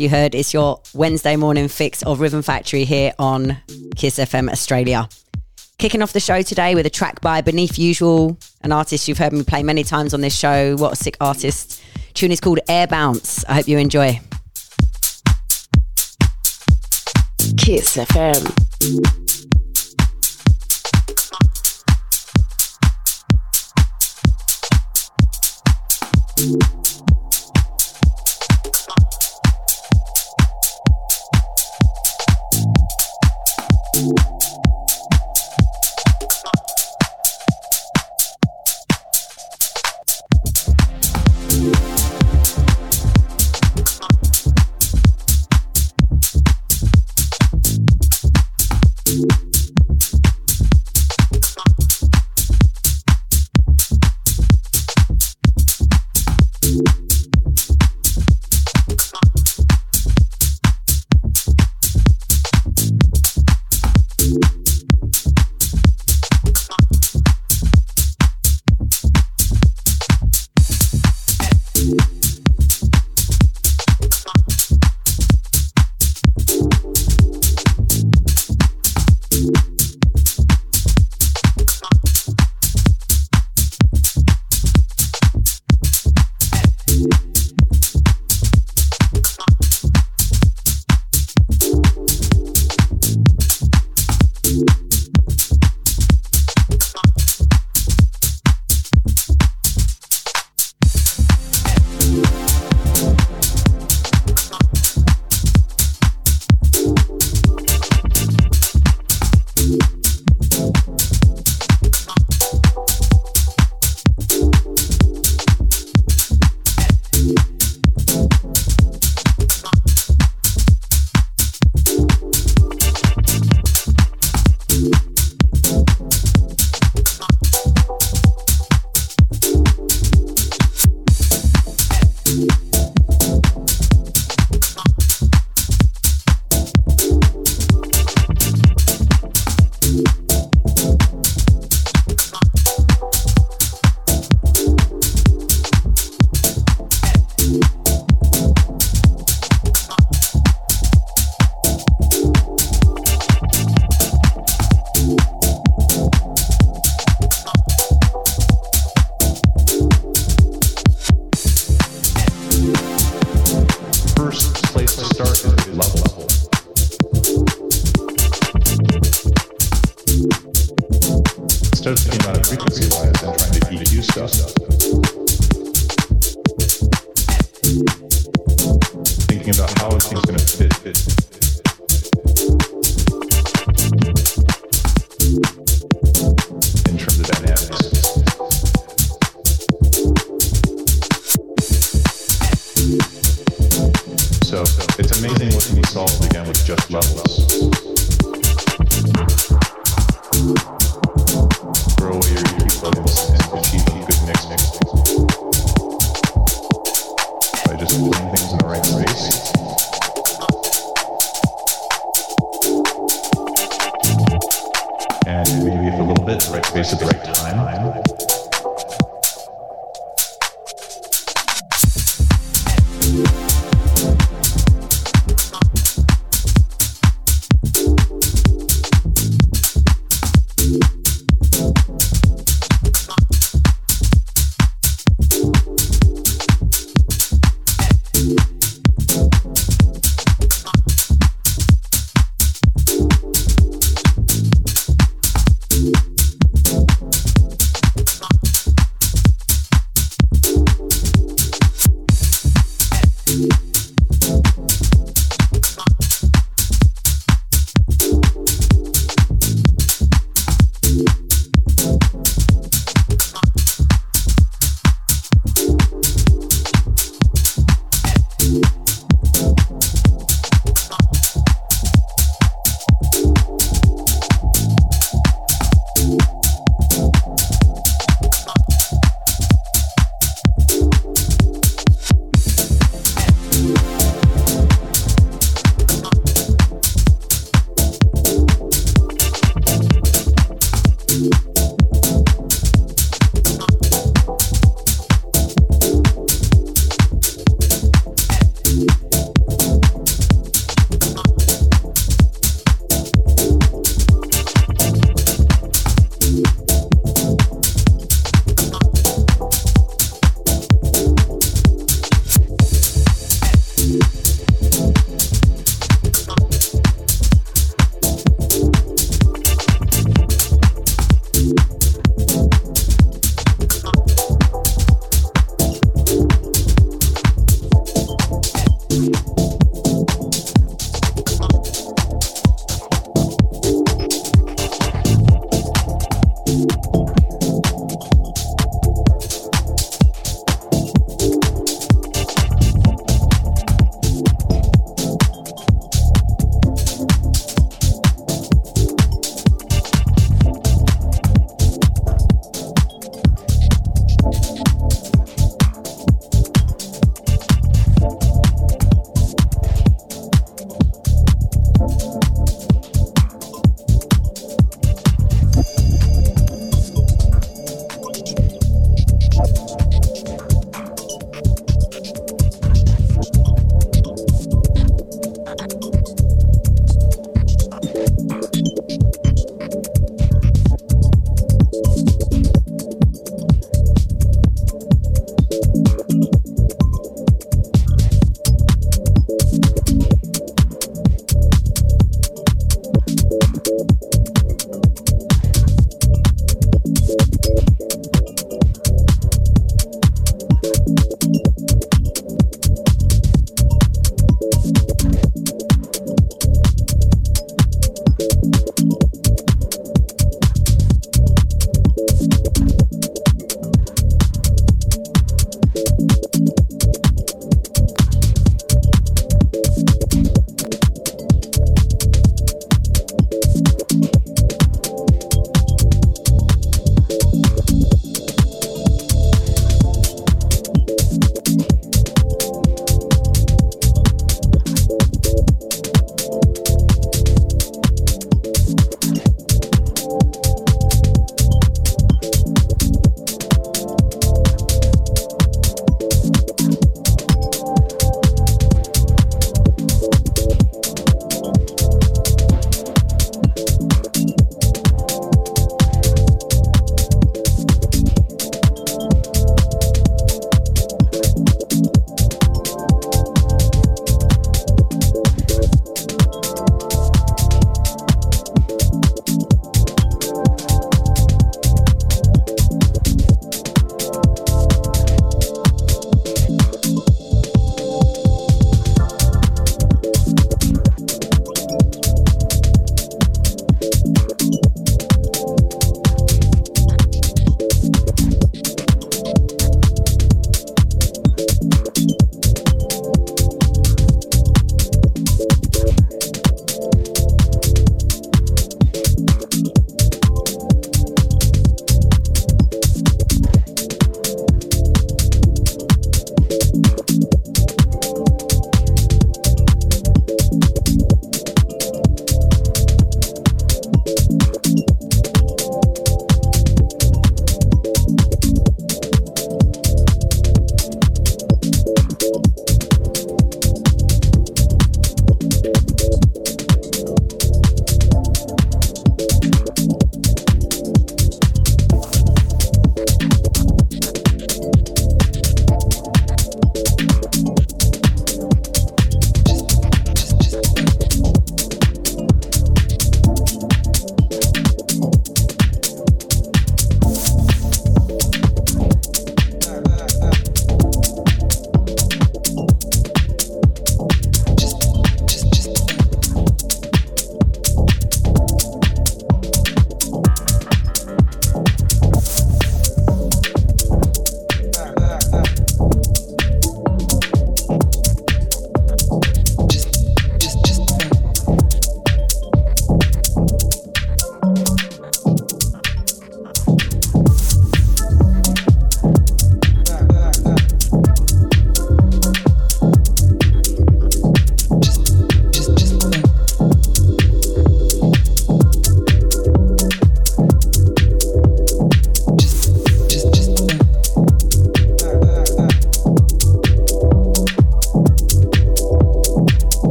you heard is your Wednesday morning fix of Rhythm Factory here on Kiss FM Australia. Kicking off the show today with a track by Beneath Usual, an artist you've heard me play many times on this show. What a sick artist. Tune is called Air Bounce. I hope you enjoy. Kiss FM. Thank you You.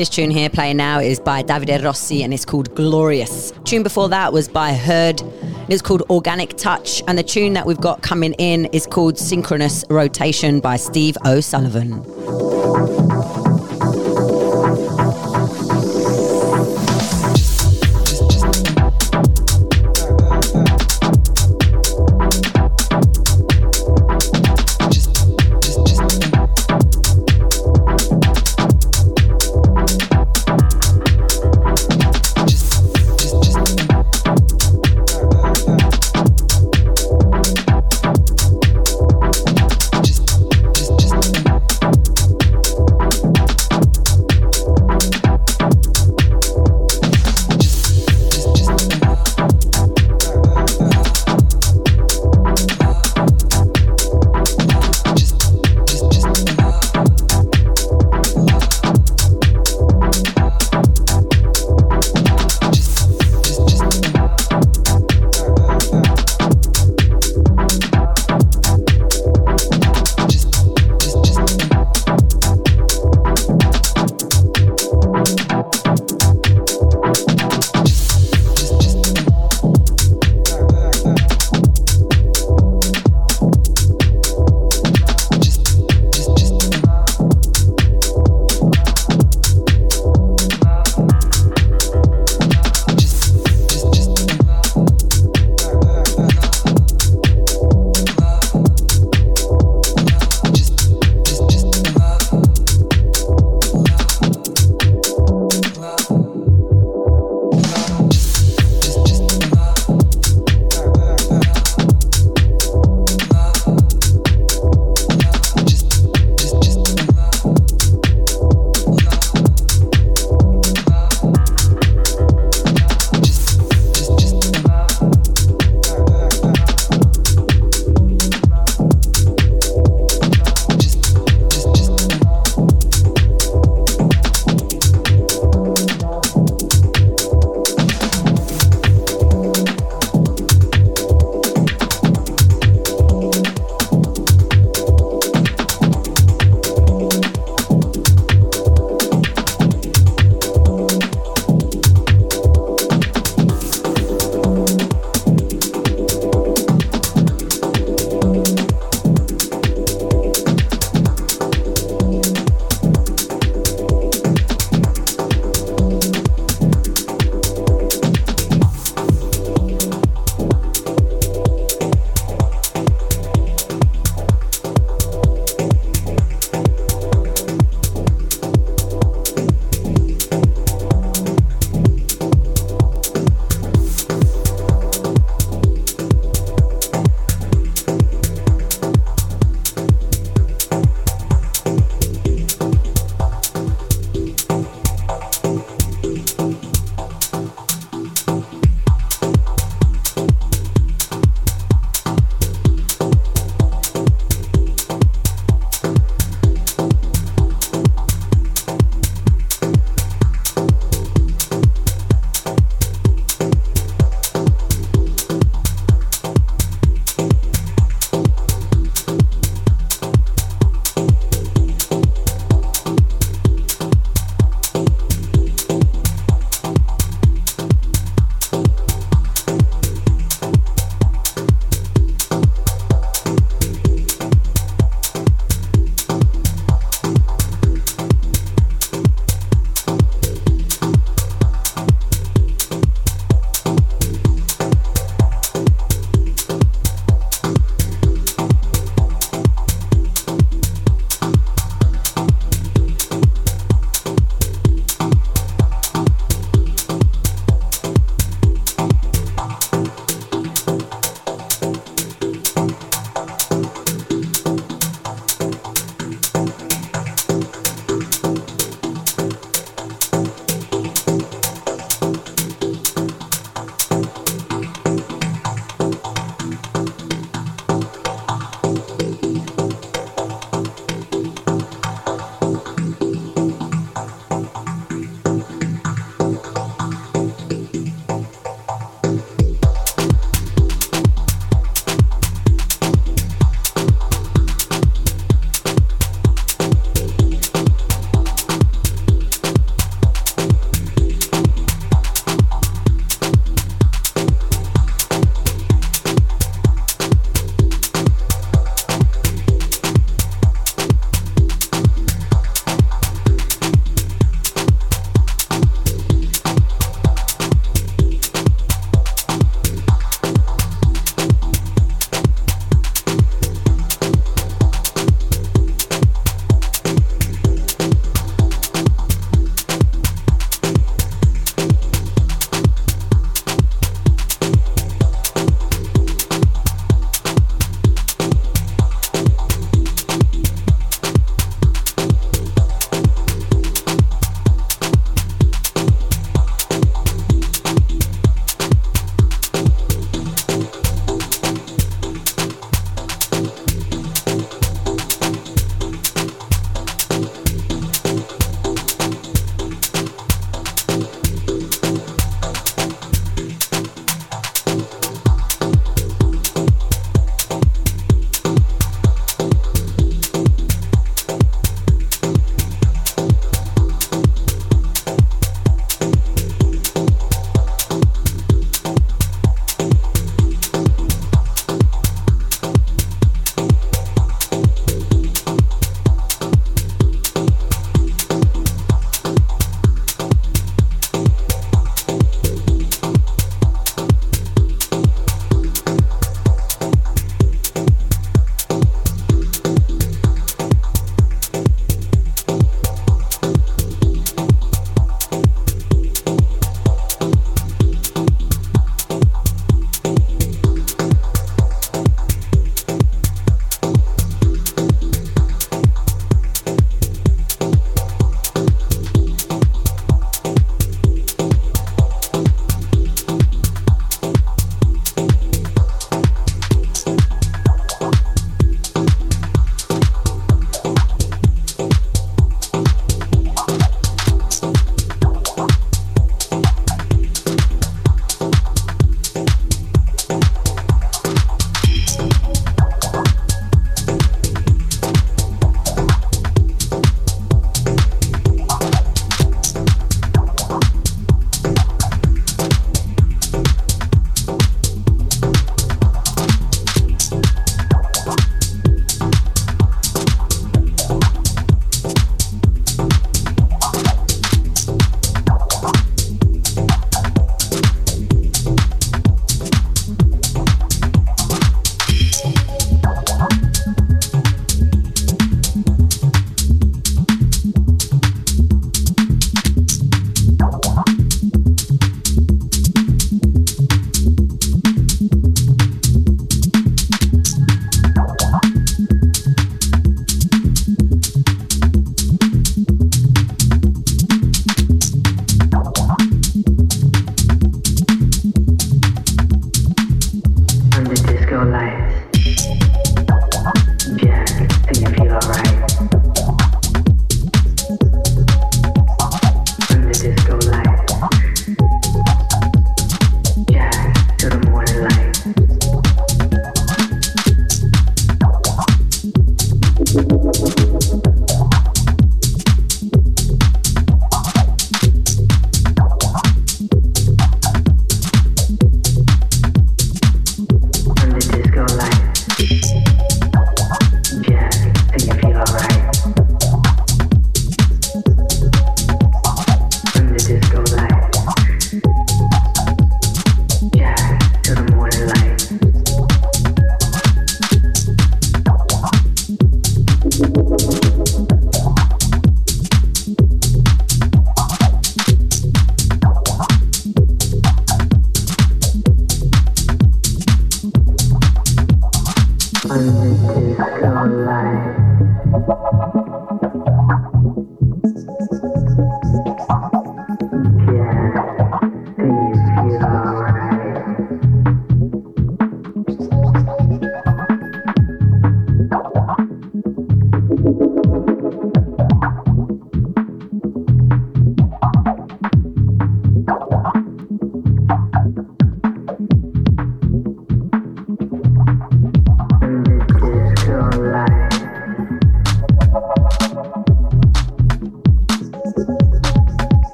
This tune here playing now is by Davide Rossi and it's called Glorious. Tune before that was by Heard. It's called Organic Touch, and the tune that we've got coming in is called Synchronous Rotation by Steve O'Sullivan.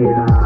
This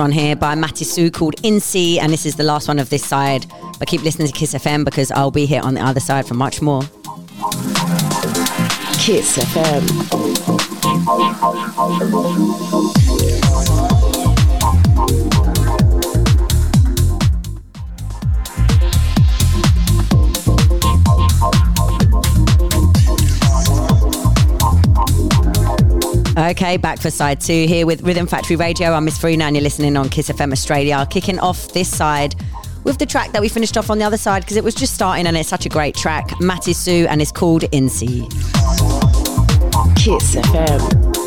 one here by Matty Sue called In C, and this is the last one of this side. But keep listening to Kiss FM because I'll be here on the other side for much more. Kiss FM. Okay, back for side two here with Rhythm Factory Radio. I'm Miss Farina and you're listening on Kiss FM Australia. Kicking off this side with the track that we finished off on the other side because it was just starting and it's such a great track. Matty Sue and it's called In C. Kiss FM.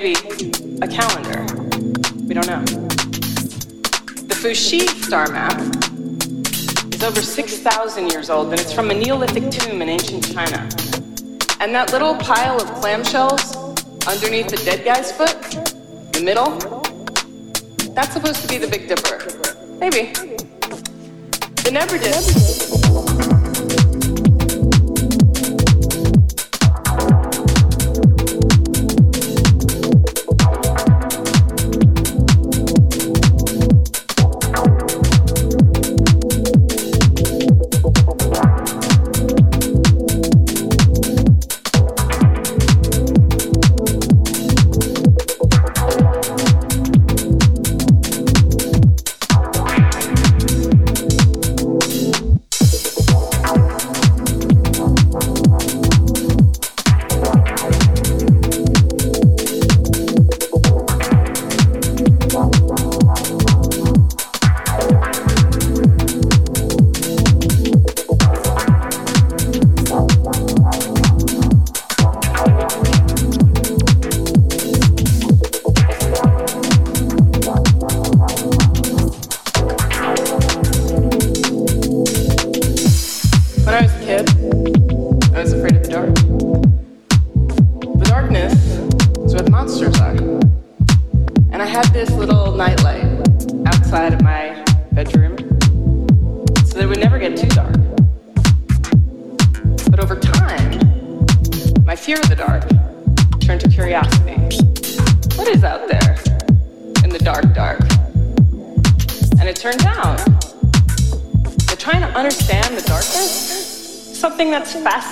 Maybe a calendar. We don't know. The Fuxi star map is over 6,000 years old, and it's from a Neolithic tomb in ancient China. And that little pile of clamshells underneath the dead guy's foot, the middle, that's supposed to be the Big Dipper. Maybe. The never did.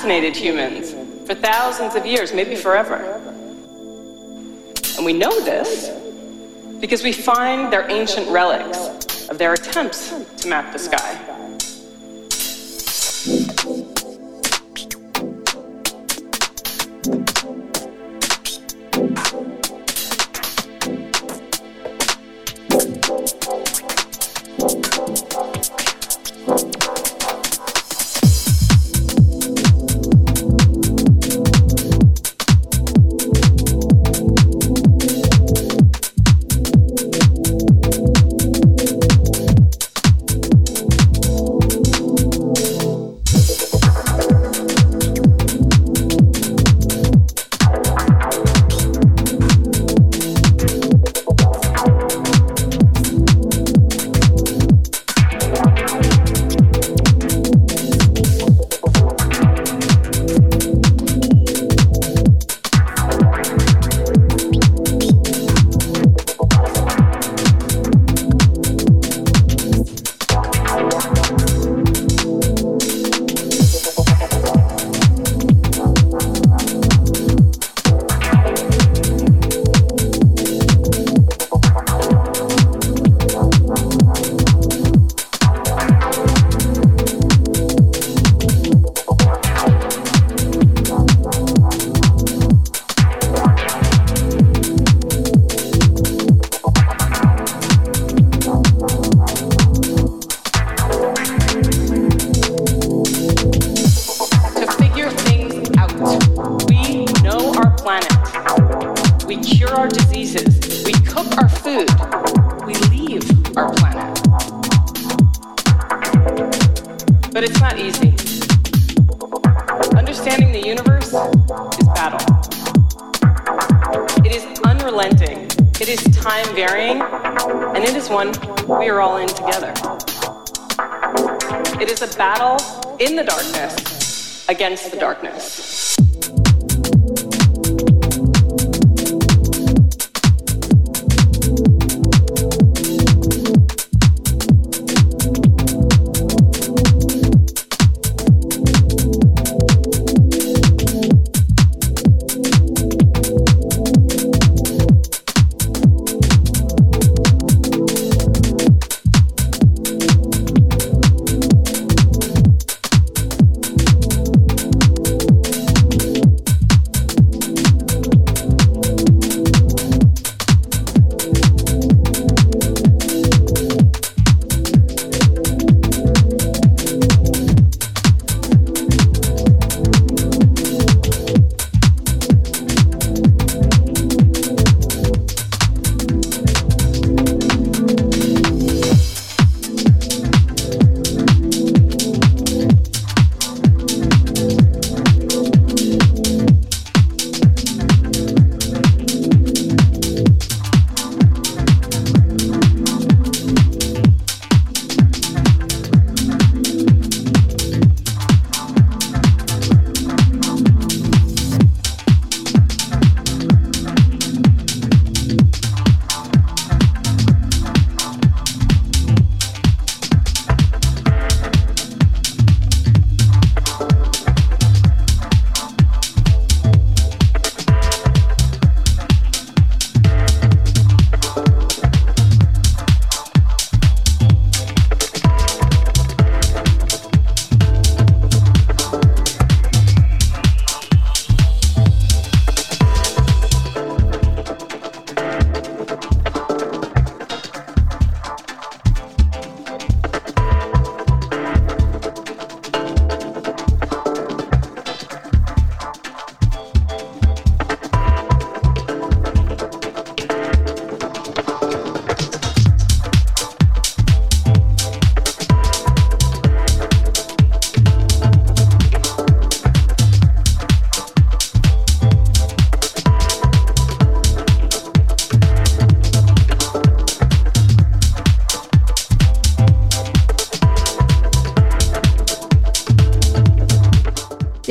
Fascinated humans for thousands of years, maybe forever. And we know this because we find their ancient relics of their attempts to map the sky. Against the darkness.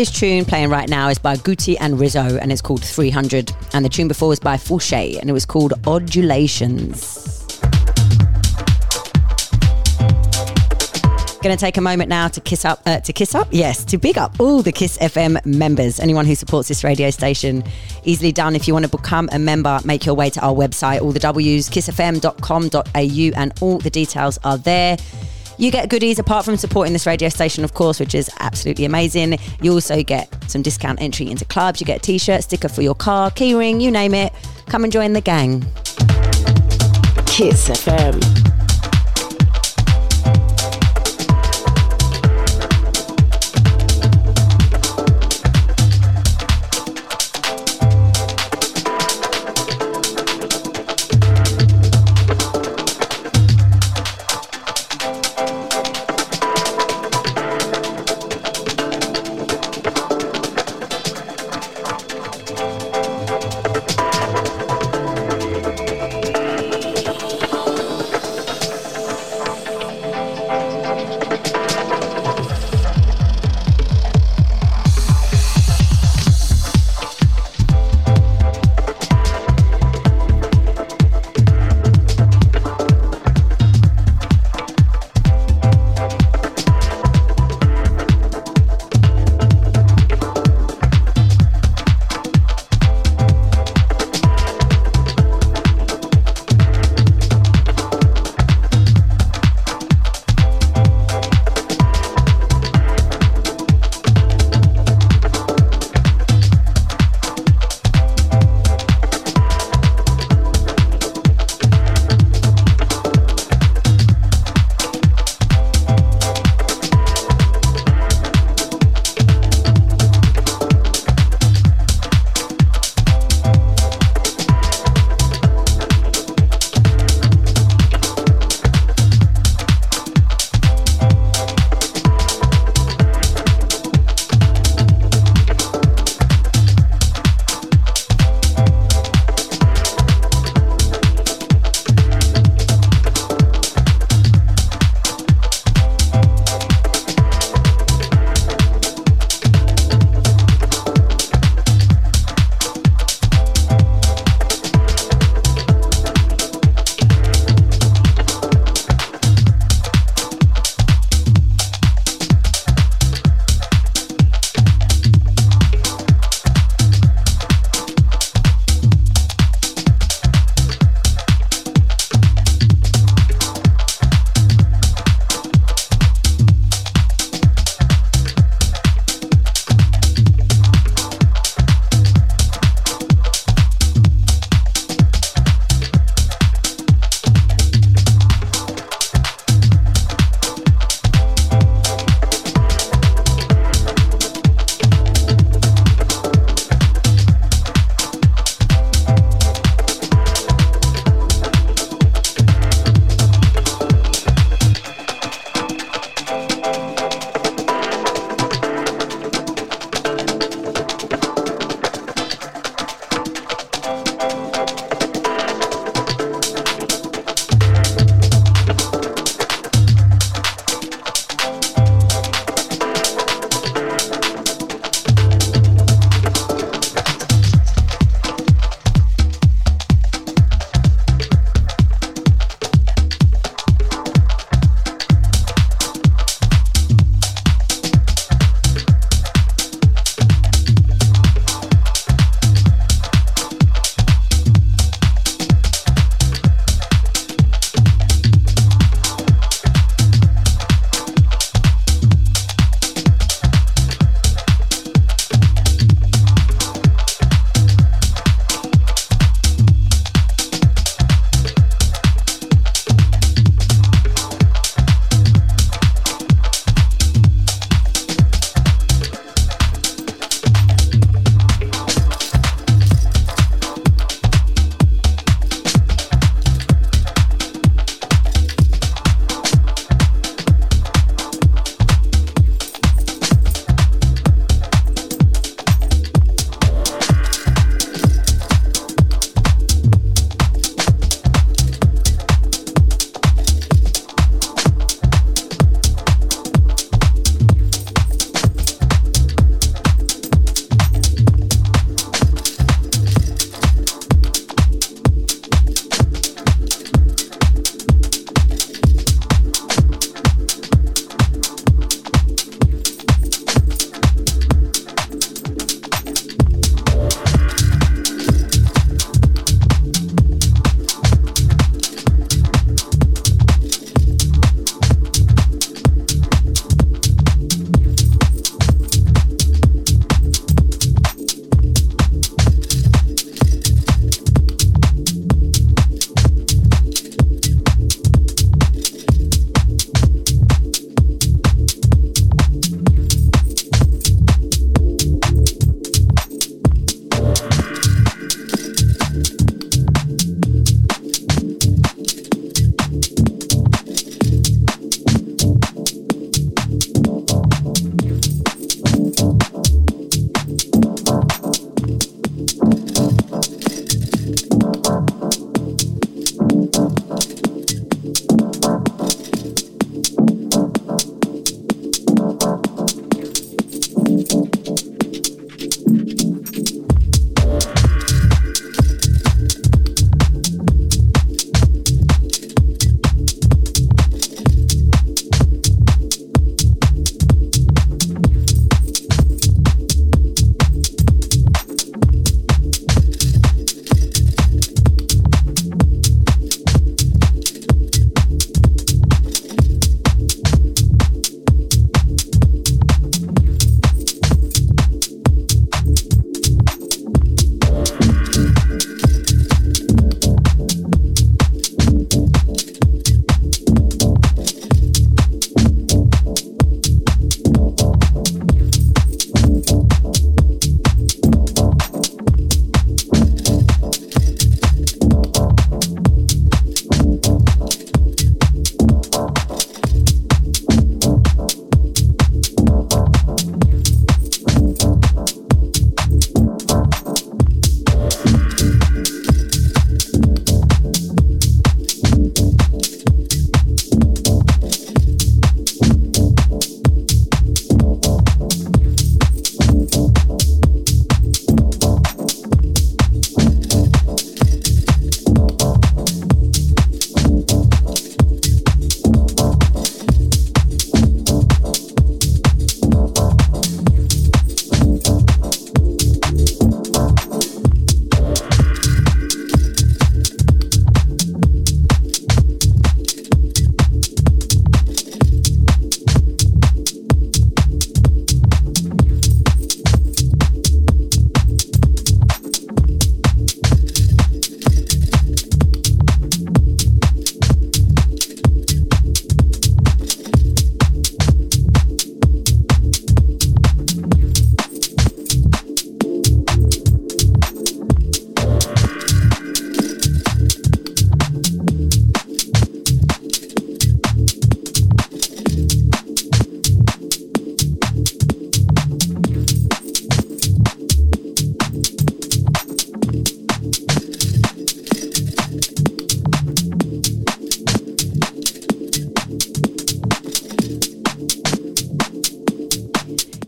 This tune playing right now is by Gucci and Rizzo and it's called 300. And the tune before was by Fouché and it was called Odulations. Going to take a moment now to kiss up, uh, to kiss up, yes, to big up all the Kiss FM members. Anyone who supports this radio station, easily done. If you want to become a member, make your way to our website. All the W's, kissfm.com.au, and all the details are there. You get goodies apart from supporting this radio station, of course, which is absolutely amazing. You also get some discount entry into clubs. You get a t shirt, sticker for your car, keyring, you name it. Come and join the gang. Kiss FM.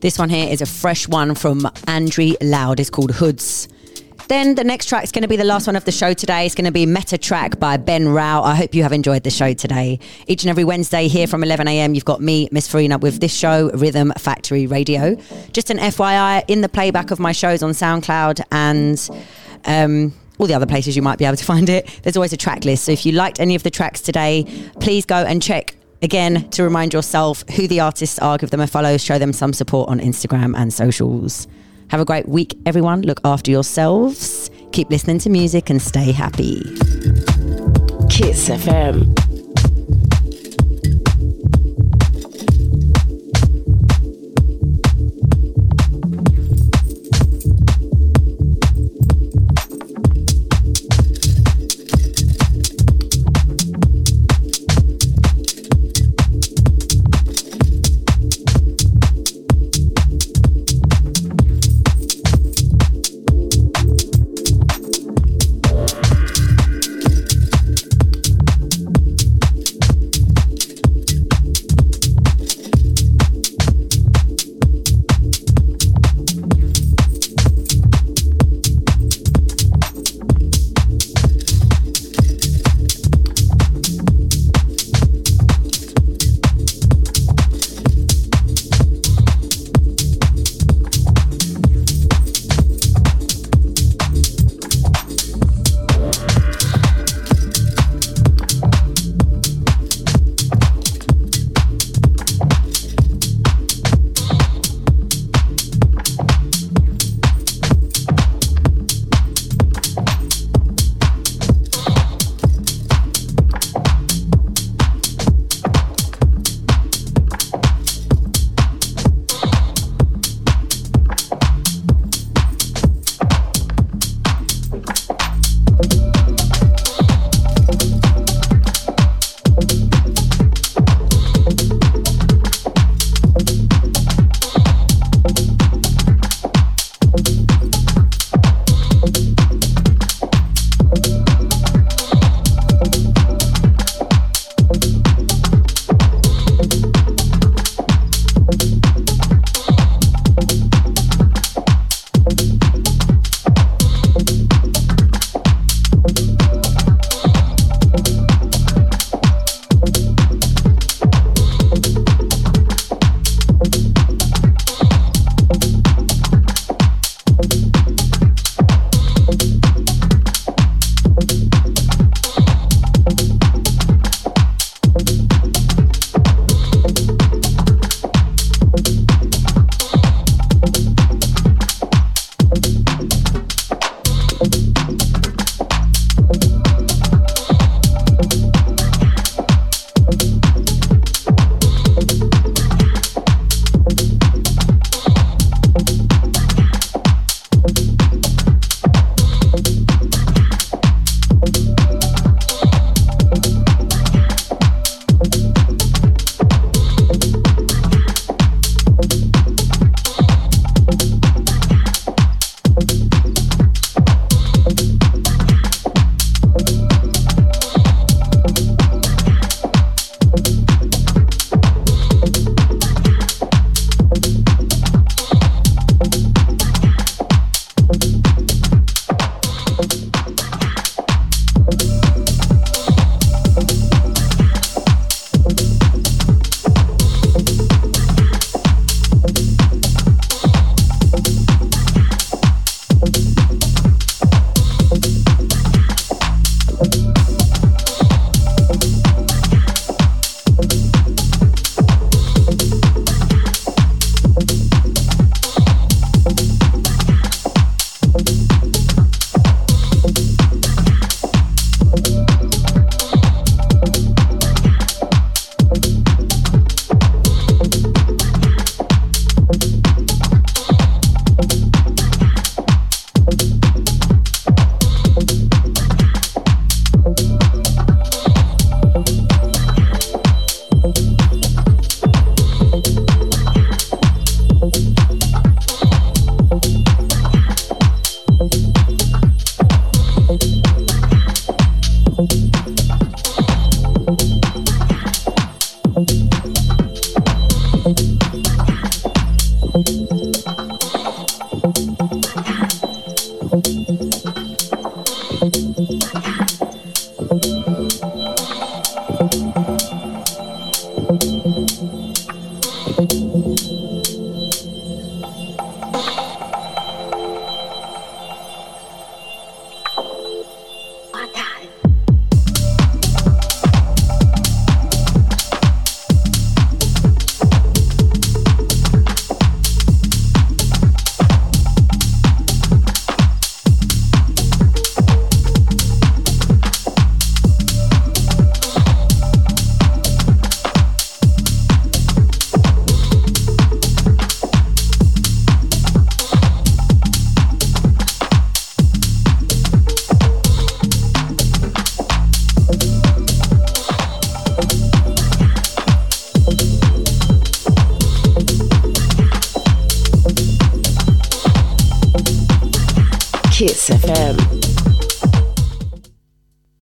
This one here is a fresh one from Andrew Loud. It's called Hoods. Then the next track is going to be the last one of the show today. It's going to be Meta Track by Ben Rao. I hope you have enjoyed the show today. Each and every Wednesday here from 11 a.m., you've got me, Miss Farina, with this show, Rhythm Factory Radio. Just an FYI, in the playback of my shows on SoundCloud and um, all the other places you might be able to find it, there's always a track list. So if you liked any of the tracks today, please go and check again to remind yourself who the artists are, give them a follow, show them some support on Instagram and socials. Have a great week, everyone. Look after yourselves. Keep listening to music and stay happy. Kiss FM.